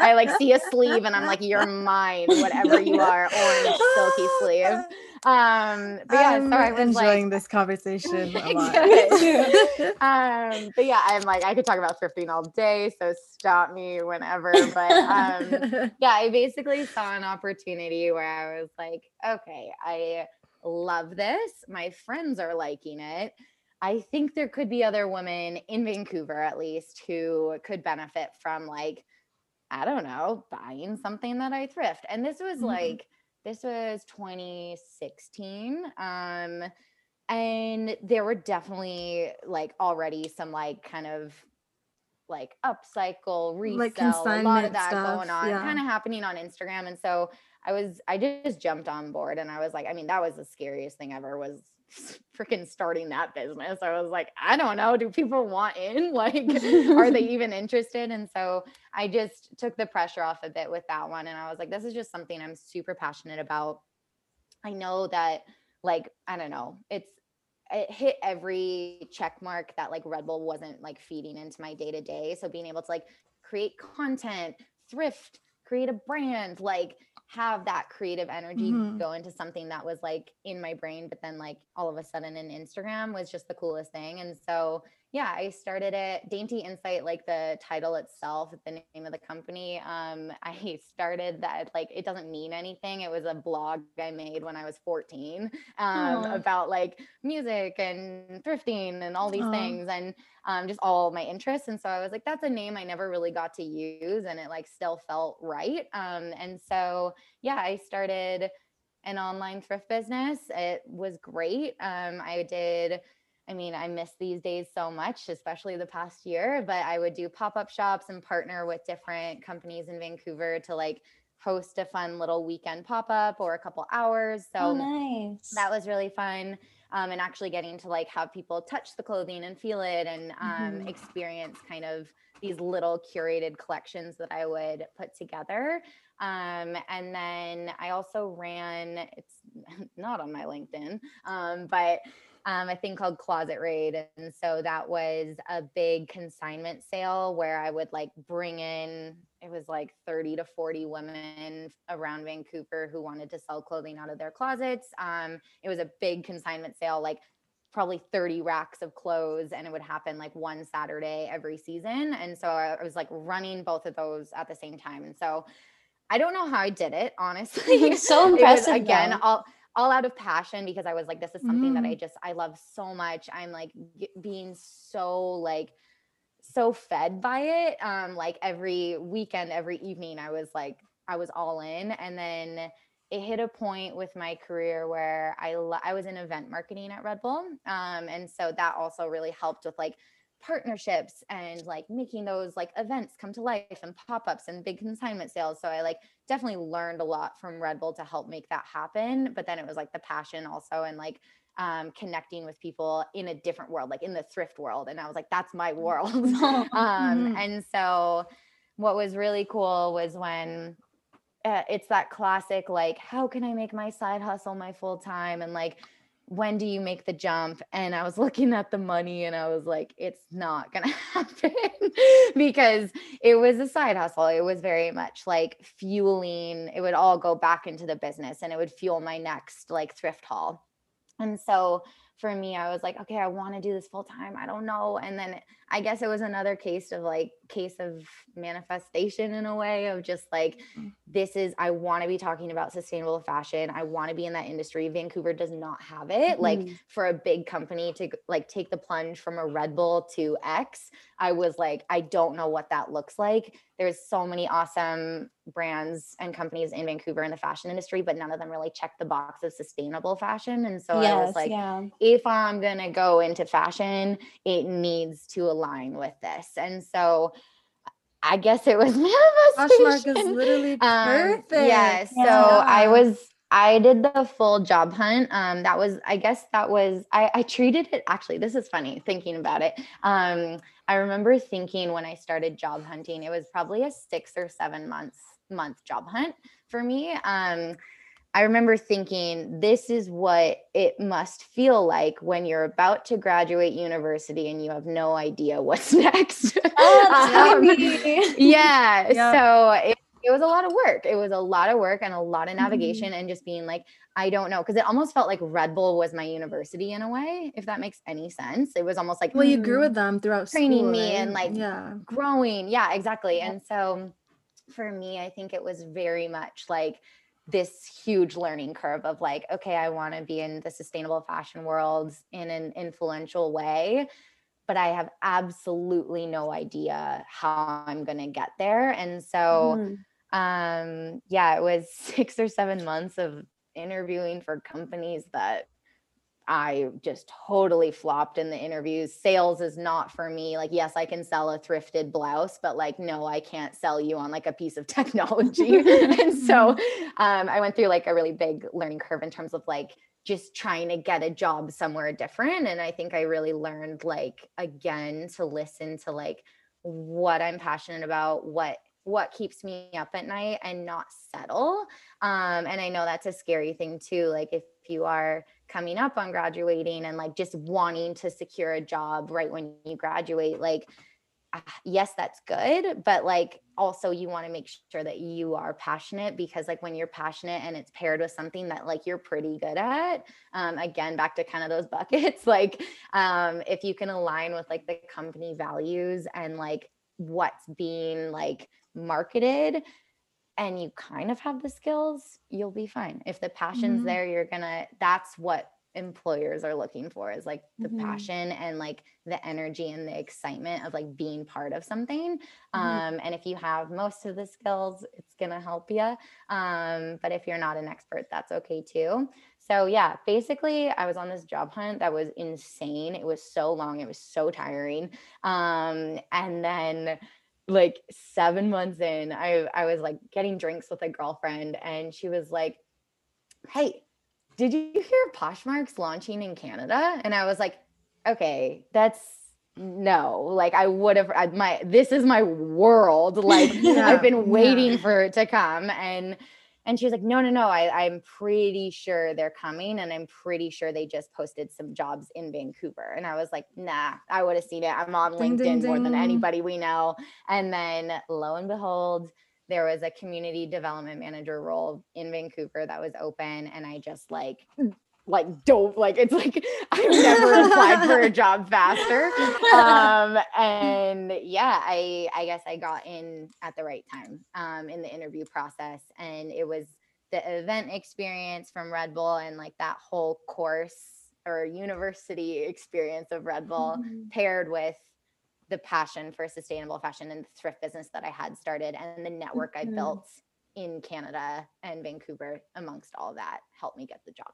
I like see a sleeve and I'm like, you're mine, whatever you are, orange silky sleeve. Um, but yeah, I'm so I was enjoying like, this conversation a lot. um, but yeah, I'm like, I could talk about thrifting all day, so stop me whenever. But um, yeah, I basically saw an opportunity where I was like, okay, I love this. My friends are liking it. I think there could be other women in Vancouver, at least, who could benefit from like, I don't know, buying something that I thrift. And this was mm-hmm. like this was 2016. Um, and there were definitely like already some like kind of like upcycle resell like a lot of that stuff, going on yeah. kind of happening on instagram and so i was i just jumped on board and i was like i mean that was the scariest thing ever was freaking starting that business. I was like, I don't know, do people want in? Like, are they even interested? And so I just took the pressure off a bit with that one. And I was like, this is just something I'm super passionate about. I know that, like, I don't know, it's, it hit every check mark that like Red Bull wasn't like feeding into my day to day. So being able to like create content, thrift, create a brand, like have that creative energy mm-hmm. go into something that was like in my brain, but then like all of a sudden in Instagram was just the coolest thing. And so yeah, I started it Dainty Insight, like the title itself, the name of the company. Um, I started that like it doesn't mean anything. It was a blog I made when I was 14 um, about like music and thrifting and all these Aww. things and um, just all my interests. And so I was like, that's a name I never really got to use, and it like still felt right. Um, and so yeah, I started an online thrift business. It was great. Um, I did I mean, I miss these days so much, especially the past year, but I would do pop up shops and partner with different companies in Vancouver to like host a fun little weekend pop up or a couple hours. So oh, nice. that was really fun. Um, and actually getting to like have people touch the clothing and feel it and um, mm-hmm. experience kind of these little curated collections that I would put together. Um, and then I also ran, it's not on my LinkedIn, um, but um, a thing called Closet Raid. And so that was a big consignment sale where I would like bring in, it was like 30 to 40 women around Vancouver who wanted to sell clothing out of their closets. Um, it was a big consignment sale, like probably 30 racks of clothes and it would happen like one Saturday every season. And so I was like running both of those at the same time. And so I don't know how I did it, honestly. so impressive. was, again, all all out of passion because I was like, this is something mm. that I mm. just, I love so much. I'm like being so like, so fed by it. Um, like every weekend, every evening, I was like, I was all in. And then it hit a point with my career where I, I was in event marketing at Red Bull. Um, and so that also really helped with like partnerships and like making those like events come to life and pop-ups and big consignment sales so i like definitely learned a lot from red bull to help make that happen but then it was like the passion also and like um, connecting with people in a different world like in the thrift world and i was like that's my mm. world um, mm-hmm. and so what was really cool was when uh, it's that classic like how can i make my side hustle my full time and like when do you make the jump? And I was looking at the money and I was like, it's not going to happen because it was a side hustle. It was very much like fueling, it would all go back into the business and it would fuel my next like thrift haul. And so for me, I was like, okay, I want to do this full time. I don't know. And then I guess it was another case of like case of manifestation in a way of just like mm-hmm. this is I want to be talking about sustainable fashion. I want to be in that industry. Vancouver does not have it. Mm-hmm. Like for a big company to like take the plunge from a Red Bull to X, I was like I don't know what that looks like. There's so many awesome brands and companies in Vancouver in the fashion industry, but none of them really check the box of sustainable fashion. And so yes, I was like, yeah. if I'm going to go into fashion, it needs to align with this. And so I guess it was manifestation. Poshmark is literally perfect. Um, yeah. So yeah. I was I did the full job hunt. Um, that was, I guess that was, I, I treated it actually, this is funny thinking about it. Um, I remember thinking when I started job hunting, it was probably a six or seven months month job hunt for me. Um, I remember thinking, this is what it must feel like when you're about to graduate university and you have no idea what's next. Oh, um, yeah. Yep. So it, it, was a lot of work. It was a lot of work and a lot of navigation mm-hmm. and just being like, I don't know. Cause it almost felt like Red Bull was my university in a way, if that makes any sense. It was almost like, well, you grew with them throughout training school, me right? and like yeah. growing. Yeah, exactly. And so for me, I think it was very much like, this huge learning curve of like, okay, I want to be in the sustainable fashion world in an influential way, but I have absolutely no idea how I'm going to get there. And so, mm um, yeah, it was six or seven months of interviewing for companies that I just totally flopped in the interviews. Sales is not for me. Like, yes, I can sell a thrifted blouse, but like, no, I can't sell you on like a piece of technology. and so um, I went through like a really big learning curve in terms of like just trying to get a job somewhere different. And I think I really learned like again to listen to like what I'm passionate about, what what keeps me up at night and not settle. Um, and I know that's a scary thing too. Like if you are coming up on graduating and like just wanting to secure a job right when you graduate like ah, yes that's good but like also you want to make sure that you are passionate because like when you're passionate and it's paired with something that like you're pretty good at um, again back to kind of those buckets like um, if you can align with like the company values and like what's being like marketed and you kind of have the skills you'll be fine if the passion's mm-hmm. there you're gonna that's what employers are looking for is like the mm-hmm. passion and like the energy and the excitement of like being part of something mm-hmm. um, and if you have most of the skills it's going to help you um, but if you're not an expert that's okay too so yeah basically i was on this job hunt that was insane it was so long it was so tiring um, and then like seven months in i i was like getting drinks with a girlfriend and she was like hey did you hear Poshmark's launching in Canada? And I was like, okay, that's no, like I would have my this is my world. Like yeah, I've been waiting yeah. for it to come. And and she was like, no, no, no. I, I'm pretty sure they're coming. And I'm pretty sure they just posted some jobs in Vancouver. And I was like, nah, I would have seen it. I'm on ding, LinkedIn ding, more ding. than anybody we know. And then lo and behold, there was a community development manager role in Vancouver that was open and I just like like don't like it's like I've never applied for a job faster. Um and yeah, I I guess I got in at the right time um in the interview process and it was the event experience from Red Bull and like that whole course or university experience of Red Bull mm-hmm. paired with the passion for sustainable fashion and the thrift business that I had started and the network mm-hmm. I built in Canada and Vancouver amongst all that helped me get the job.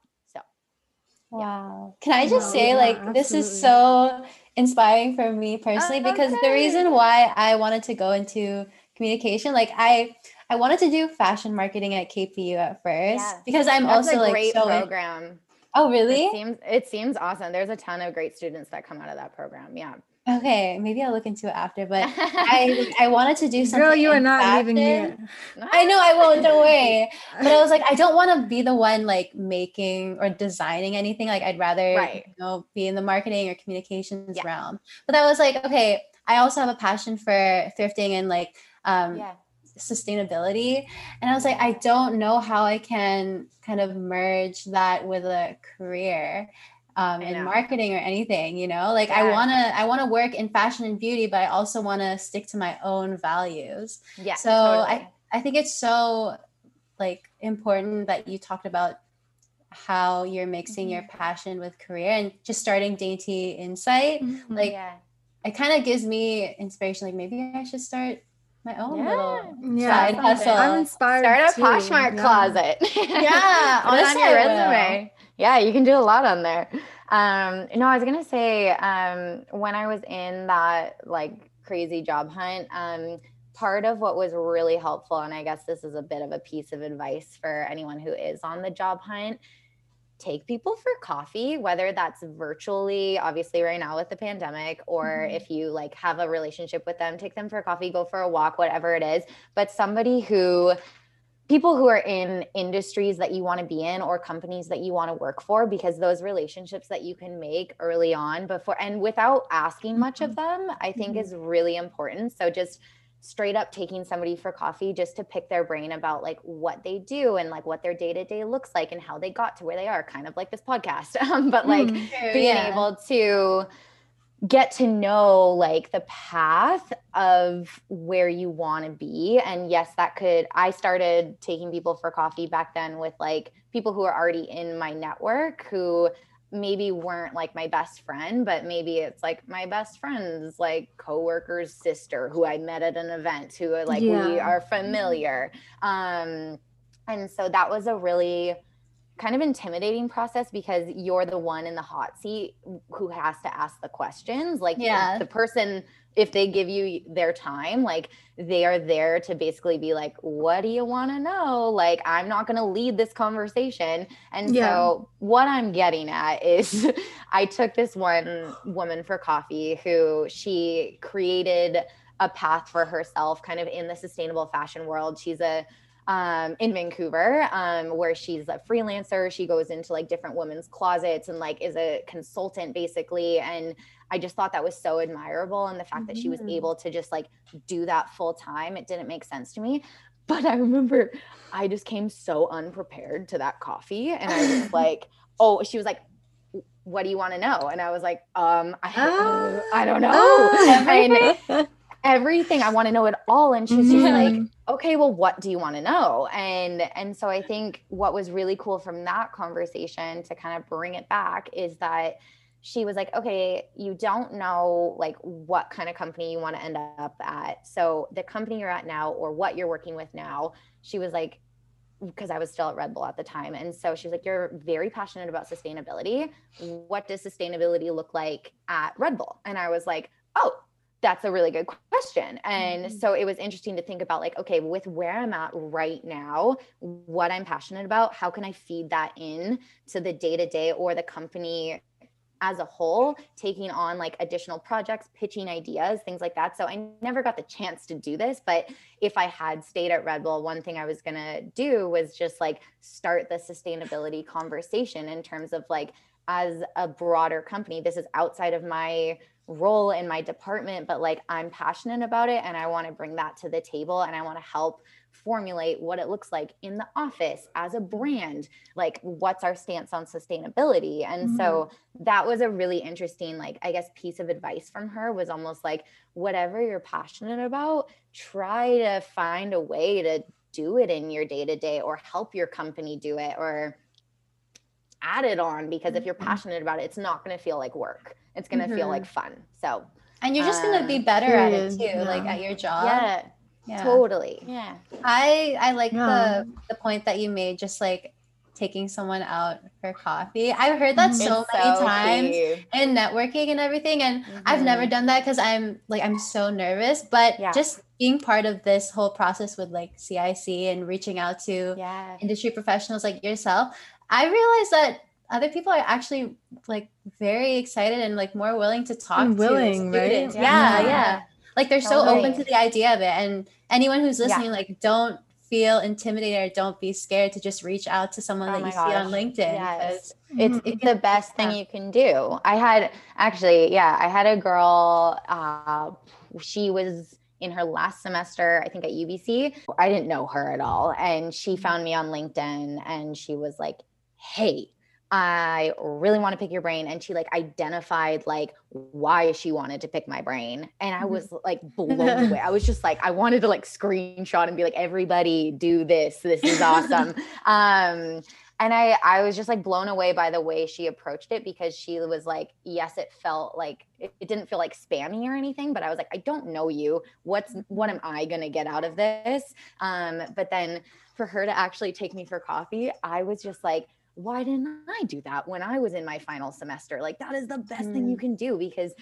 Wow. Can I just say, yeah, like, absolutely. this is so inspiring for me uh, personally oh, because the reason why I wanted to go into communication, like, I I wanted to do fashion marketing at KPU at first yeah. because I'm That's also like great so program. Oh, really? It seems it seems awesome. There's a ton of great students that come out of that program. Yeah. Okay, maybe I'll look into it after. But I I wanted to do something. Girl, you are not fashion. leaving yet. I know I won't. Don't worry. But I was like, I don't want to be the one like making or designing anything. Like I'd rather right. you know be in the marketing or communications yeah. realm. But I was like, okay, I also have a passion for thrifting and like um yeah. sustainability. And I was like, I don't know how I can kind of merge that with a career um, in marketing or anything you know like yeah. i want to i want to work in fashion and beauty but i also want to stick to my own values yeah so totally. i i think it's so like important that you talked about how you're mixing mm-hmm. your passion with career and just starting dainty insight mm-hmm. like yeah. it kind of gives me inspiration like maybe i should start my own yeah. little yeah, side hustle. I'm inspired. Start a Poshmark yeah. closet. yeah, put on your resume. Yeah, you can do a lot on there. Um, no, I was gonna say um, when I was in that like crazy job hunt, um, part of what was really helpful, and I guess this is a bit of a piece of advice for anyone who is on the job hunt, take people for coffee, whether that's virtually, obviously, right now with the pandemic, or mm-hmm. if you like have a relationship with them, take them for coffee, go for a walk, whatever it is. But somebody who, people who are in industries that you want to be in or companies that you want to work for, because those relationships that you can make early on before and without asking much of mm-hmm. them, I think mm-hmm. is really important. So just, straight up taking somebody for coffee just to pick their brain about like what they do and like what their day to day looks like and how they got to where they are, kind of like this podcast. Um, but like mm, being yeah. able to get to know like the path of where you want to be and yes that could i started taking people for coffee back then with like people who are already in my network who maybe weren't like my best friend, but maybe it's like my best friend's like coworker's sister who I met at an event who like yeah. we are familiar. Um, and so that was a really kind of intimidating process because you're the one in the hot seat who has to ask the questions. Like yeah. the, person if they give you their time, like they are there to basically be like, what do you want to know? Like, I'm not going to lead this conversation. And yeah. so, what I'm getting at is I took this one woman for coffee who she created a path for herself kind of in the sustainable fashion world. She's a um, in Vancouver, um, where she's a freelancer. She goes into like different women's closets and like is a consultant basically. And I just thought that was so admirable. And the fact mm-hmm. that she was mm-hmm. able to just like do that full time, it didn't make sense to me. But I remember I just came so unprepared to that coffee. And I was like, oh, she was like, what do you want to know? And I was like, um, I, uh, I don't know. Uh, everything. Everything. I want to know it all. And she's mm-hmm. just like, okay, well, what do you want to know? And and so I think what was really cool from that conversation to kind of bring it back is that she was like, okay, you don't know like what kind of company you want to end up at. So the company you're at now or what you're working with now, she was like, because I was still at Red Bull at the time. And so she's like, You're very passionate about sustainability. What does sustainability look like at Red Bull? And I was like, Oh, that's a really good question. And mm-hmm. so it was interesting to think about like, okay, with where I'm at right now, what I'm passionate about, how can I feed that in to the day to day or the company as a whole, taking on like additional projects, pitching ideas, things like that. So I never got the chance to do this, but if I had stayed at Red Bull, one thing I was going to do was just like start the sustainability conversation in terms of like, as a broader company, this is outside of my role in my department, but like I'm passionate about it and I want to bring that to the table and I want to help formulate what it looks like in the office as a brand like what's our stance on sustainability and mm-hmm. so that was a really interesting like i guess piece of advice from her was almost like whatever you're passionate about try to find a way to do it in your day to day or help your company do it or add it on because if you're mm-hmm. passionate about it it's not going to feel like work it's going to mm-hmm. feel like fun so and you're just going to be um, better at it too yeah. like at your job yeah yeah. Totally. Yeah. I I like yeah. the the point that you made just like taking someone out for coffee. I've heard that mm-hmm. so many so times cute. in networking and everything and mm-hmm. I've never done that cuz I'm like I'm so nervous, but yeah. just being part of this whole process with like CIC and reaching out to yeah. industry professionals like yourself, I realized that other people are actually like very excited and like more willing to talk and willing, to students. Right? Yeah, yeah. yeah. Like they're so open to the idea of it. And anyone who's listening, yeah. like don't feel intimidated or don't be scared to just reach out to someone oh that you gosh. see on LinkedIn. Yes. It's, it's the best thing you can do. I had actually, yeah, I had a girl, uh, she was in her last semester, I think at UBC. I didn't know her at all. And she mm-hmm. found me on LinkedIn and she was like, hey, I really want to pick your brain. And she like identified like why she wanted to pick my brain. And I mm-hmm. was like blown away. I was just like, I wanted to like screenshot and be like, everybody do this. This is awesome. um, and I, I was just like blown away by the way she approached it because she was like, yes, it felt like it, it didn't feel like spammy or anything, but I was like, I don't know you. What's what am I gonna get out of this? Um, but then for her to actually take me for coffee, I was just like, why didn't I do that when I was in my final semester? Like, that is the best mm. thing you mm. can do because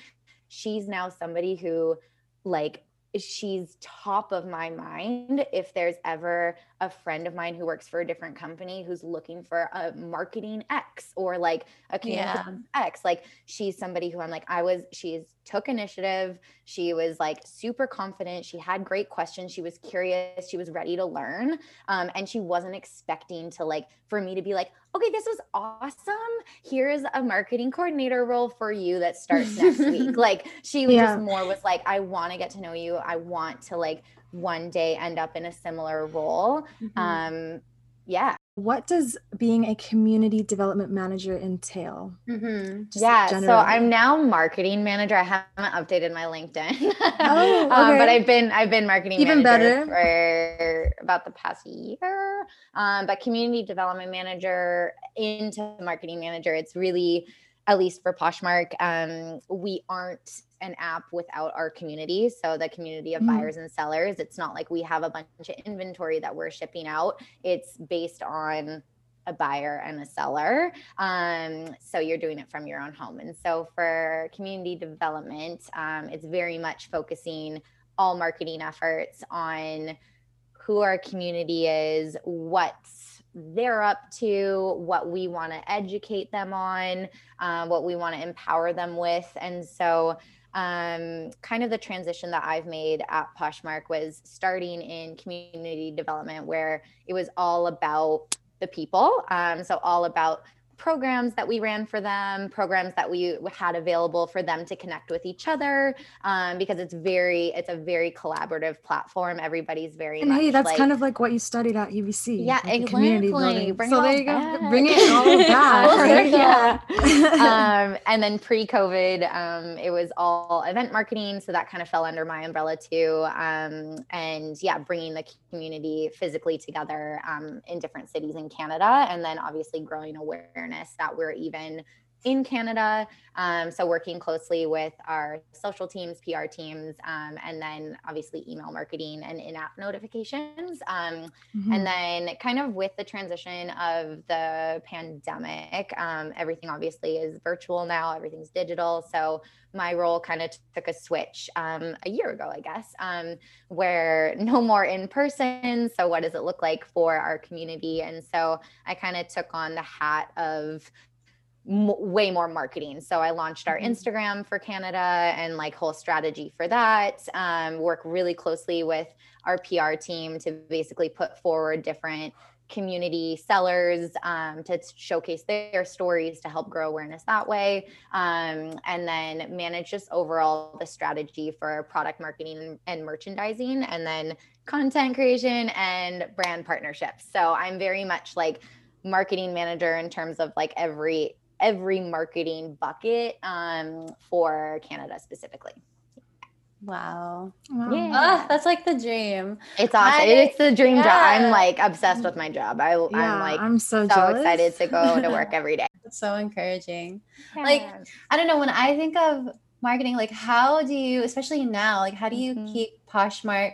she's now somebody who, like, she's top of my mind if there's ever a friend of mine who works for a different company who's looking for a marketing X or like a communication yeah. X. Like she's somebody who I'm like, I was, she's took initiative. She was like super confident. She had great questions. She was curious. She was ready to learn. Um, and she wasn't expecting to like, for me to be like, okay, this was awesome. Here's a marketing coordinator role for you that starts next week. Like she yeah. just more was like, I want to get to know you. I want to like one day end up in a similar role. Mm-hmm. Um, yeah. What does being a community development manager entail? Mm-hmm. Yeah, generally. so I'm now marketing manager. I haven't updated my LinkedIn, oh, okay. um, but I've been I've been marketing even better for about the past year. Um, but community development manager into marketing manager, it's really at least for Poshmark, um, we aren't an app without our community. So the community of mm. buyers and sellers, it's not like we have a bunch of inventory that we're shipping out. It's based on a buyer and a seller. Um, so you're doing it from your own home. And so for community development, um, it's very much focusing all marketing efforts on who our community is, what's they're up to, what we want to educate them on, uh, what we want to empower them with. And so, um, kind of the transition that I've made at Poshmark was starting in community development, where it was all about the people. Um, so, all about programs that we ran for them, programs that we had available for them to connect with each other, um, because it's very, it's a very collaborative platform. Everybody's very and hey, that's like, kind of like what you studied at UBC. Yeah, like exactly. Community building. Bring so there you go. Bring it all back. yeah. um, and then pre-COVID, um, it was all event marketing, so that kind of fell under my umbrella too. Um, and yeah, bringing the community physically together um, in different cities in Canada, and then obviously growing awareness that we're even in Canada. Um, so working closely with our social teams, PR teams, um, and then obviously email marketing and in-app notifications. Um, mm-hmm. And then kind of with the transition of the pandemic, um, everything obviously is virtual now. Everything's digital. So my role kind of took a switch um, a year ago, I guess, um, where no more in person. So what does it look like for our community? And so I kind of took on the hat of m- way more marketing. So I launched our mm-hmm. Instagram for Canada and like whole strategy for that. Um, work really closely with our PR team to basically put forward different community sellers um, to showcase their stories to help grow awareness that way um, and then manage just overall the strategy for product marketing and merchandising and then content creation and brand partnerships so i'm very much like marketing manager in terms of like every every marketing bucket um, for Canada specifically. Wow. wow. Yeah. Oh, that's like the dream. It's awesome. I, it's the dream yeah. job. I'm like obsessed with my job. I, am like I'm so, so excited to go to work every day. It's so encouraging. Yeah. Like, I don't know, when I think of marketing, like how do you, especially now, like how do you mm-hmm. keep Poshmark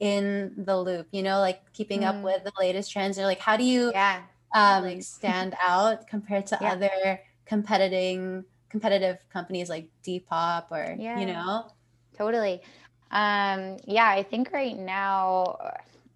in the loop, you know, like keeping mm-hmm. up with the latest trends or like how do you yeah um, like stand out compared to yeah. other competing competitive companies like Depop or yeah. you know? Totally. Um, yeah, I think right now,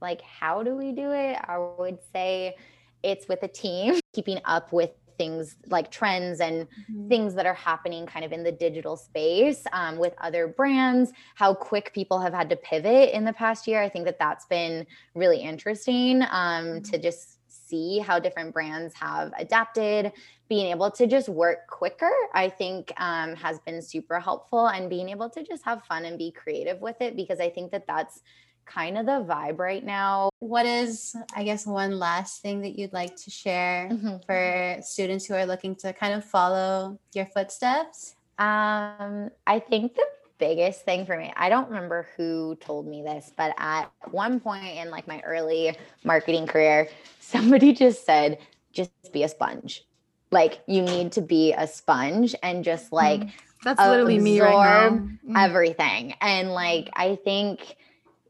like, how do we do it? I would say it's with a team, keeping up with things like trends and mm-hmm. things that are happening kind of in the digital space um, with other brands how quick people have had to pivot in the past year i think that that's been really interesting um, mm-hmm. to just see how different brands have adapted. Being able to just work quicker i think um, has been super helpful and being able to just have fun and be creative with it because i think that that's kind of the vibe right now. What is i guess one last thing that you'd like to share mm-hmm. for students who are looking to kind of follow your footsteps? Um, i think the biggest thing for me. I don't remember who told me this, but at one point in like my early marketing career, somebody just said, just be a sponge. Like you need to be a sponge and just like mm, that's literally me right now. Mm. Everything. And like I think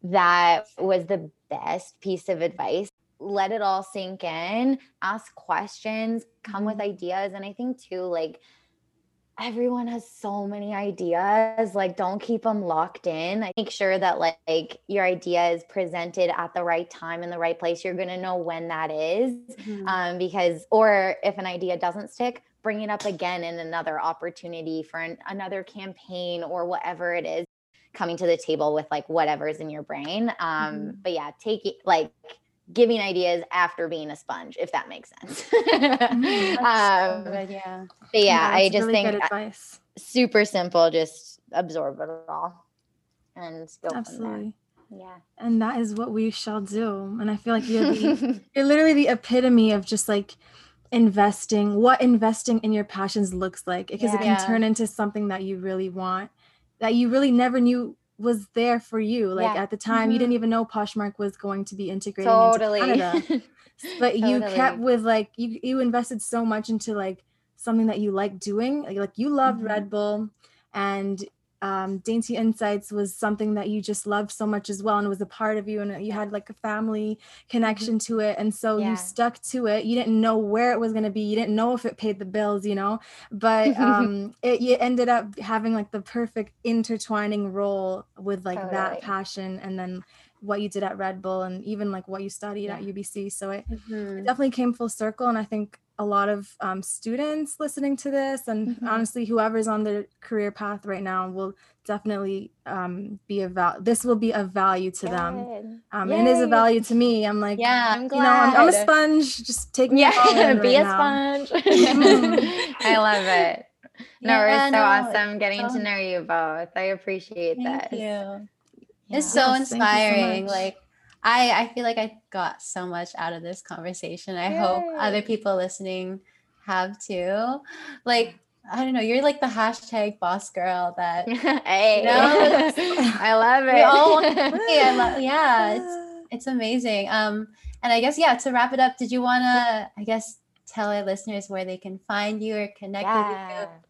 that was the best piece of advice. Let it all sink in, ask questions, come mm-hmm. with ideas. And I think too, like everyone has so many ideas like don't keep them locked in I make sure that like, like, your idea is presented at the right time in the right place you're going to know when that is. Mm-hmm. um, because or if an idea doesn't stick bring it up again in another opportunity for an, another campaign or whatever it is coming to the table with like whatever's in your brain um, mm-hmm. but yeah take it like giving ideas after being a sponge, if that makes sense. mm, um, so good, yeah. But yeah, yeah I just really think super simple, just absorb it all and go Absolutely. Yeah. And that is what we shall do. And I feel like you're, the, you're literally the epitome of just like investing, what investing in your passions looks like, because yeah. it can turn into something that you really want, that you really never knew was there for you. Like yeah. at the time, mm-hmm. you didn't even know Poshmark was going to be integrated totally. into Canada. but totally. you kept with like you you invested so much into like something that you like doing. Like, like you loved mm-hmm. Red Bull and um, Dainty Insights was something that you just loved so much as well, and was a part of you, and you had like a family mm-hmm. connection to it, and so yeah. you stuck to it. You didn't know where it was going to be, you didn't know if it paid the bills, you know, but um, it you ended up having like the perfect intertwining role with like totally. that passion, and then what you did at Red Bull, and even like what you studied yeah. at UBC. So it, mm-hmm. it definitely came full circle, and I think a lot of um, students listening to this, and Mhm. honestly, whoever's on their career path right now will definitely um, be a val. This will be a value to them. Um, and it is a value to me. I'm like, Yeah. I'm you know, I'm, I'm a sponge. Just take me all Yeah, in be right a now. sponge. I love it. No, Yeah, it's so no, awesome getting so- to know you both. I appreciate Thank this. you. Yeah. It's so Yes, thank you so inspiring. like I I feel like I got so much out of this conversation. I hope other people listening have too. Like I don't know, you're like the hashtag boss girl that hey, I love it. all want to be. I love, yeah, it's it's amazing. Um, and I guess yeah, to wrap it up, did you wanna I guess tell our listeners where they can find you or connect with you?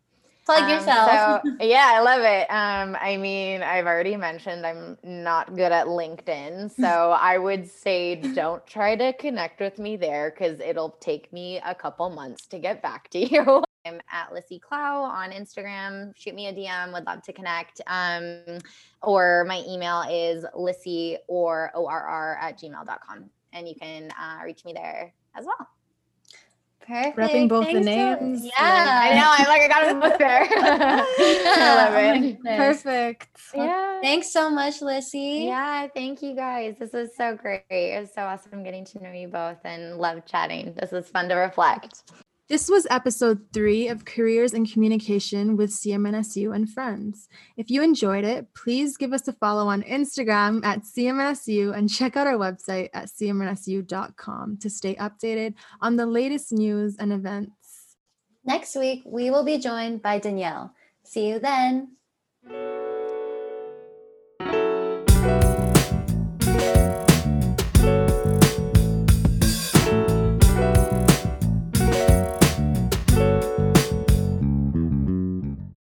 Plug Um, yourself. so, yeah, I love it. Um, I mean, I've already mentioned I'm not good at LinkedIn. So I would say don't try to connect with me there because it'll take me a couple months to get back to you. I'm at Lissy Clow on Instagram. Shoot me a DM. Would love to connect. Um, or my email is Lissy or ORR at gmail.com. And you can uh, reach me there as well. Perfect. Repping both the Thanks so- names. yeah. I know. I'm like, I got them both there. I love my it. goodness. Perfect. Yeah. Thanks so much, Lissy. Yeah, thank you guys. This was so great. It was so awesome getting to know you both and love chatting. This was fun to reflect. This was episode three of Careers in Communication with CMNSU and Friends. If you enjoyed it, please give us a follow on Instagram at CMNSU and check out our website at cmnsu.com to stay updated on the latest news and events. Next week, we will be joined by Danielle. See you then.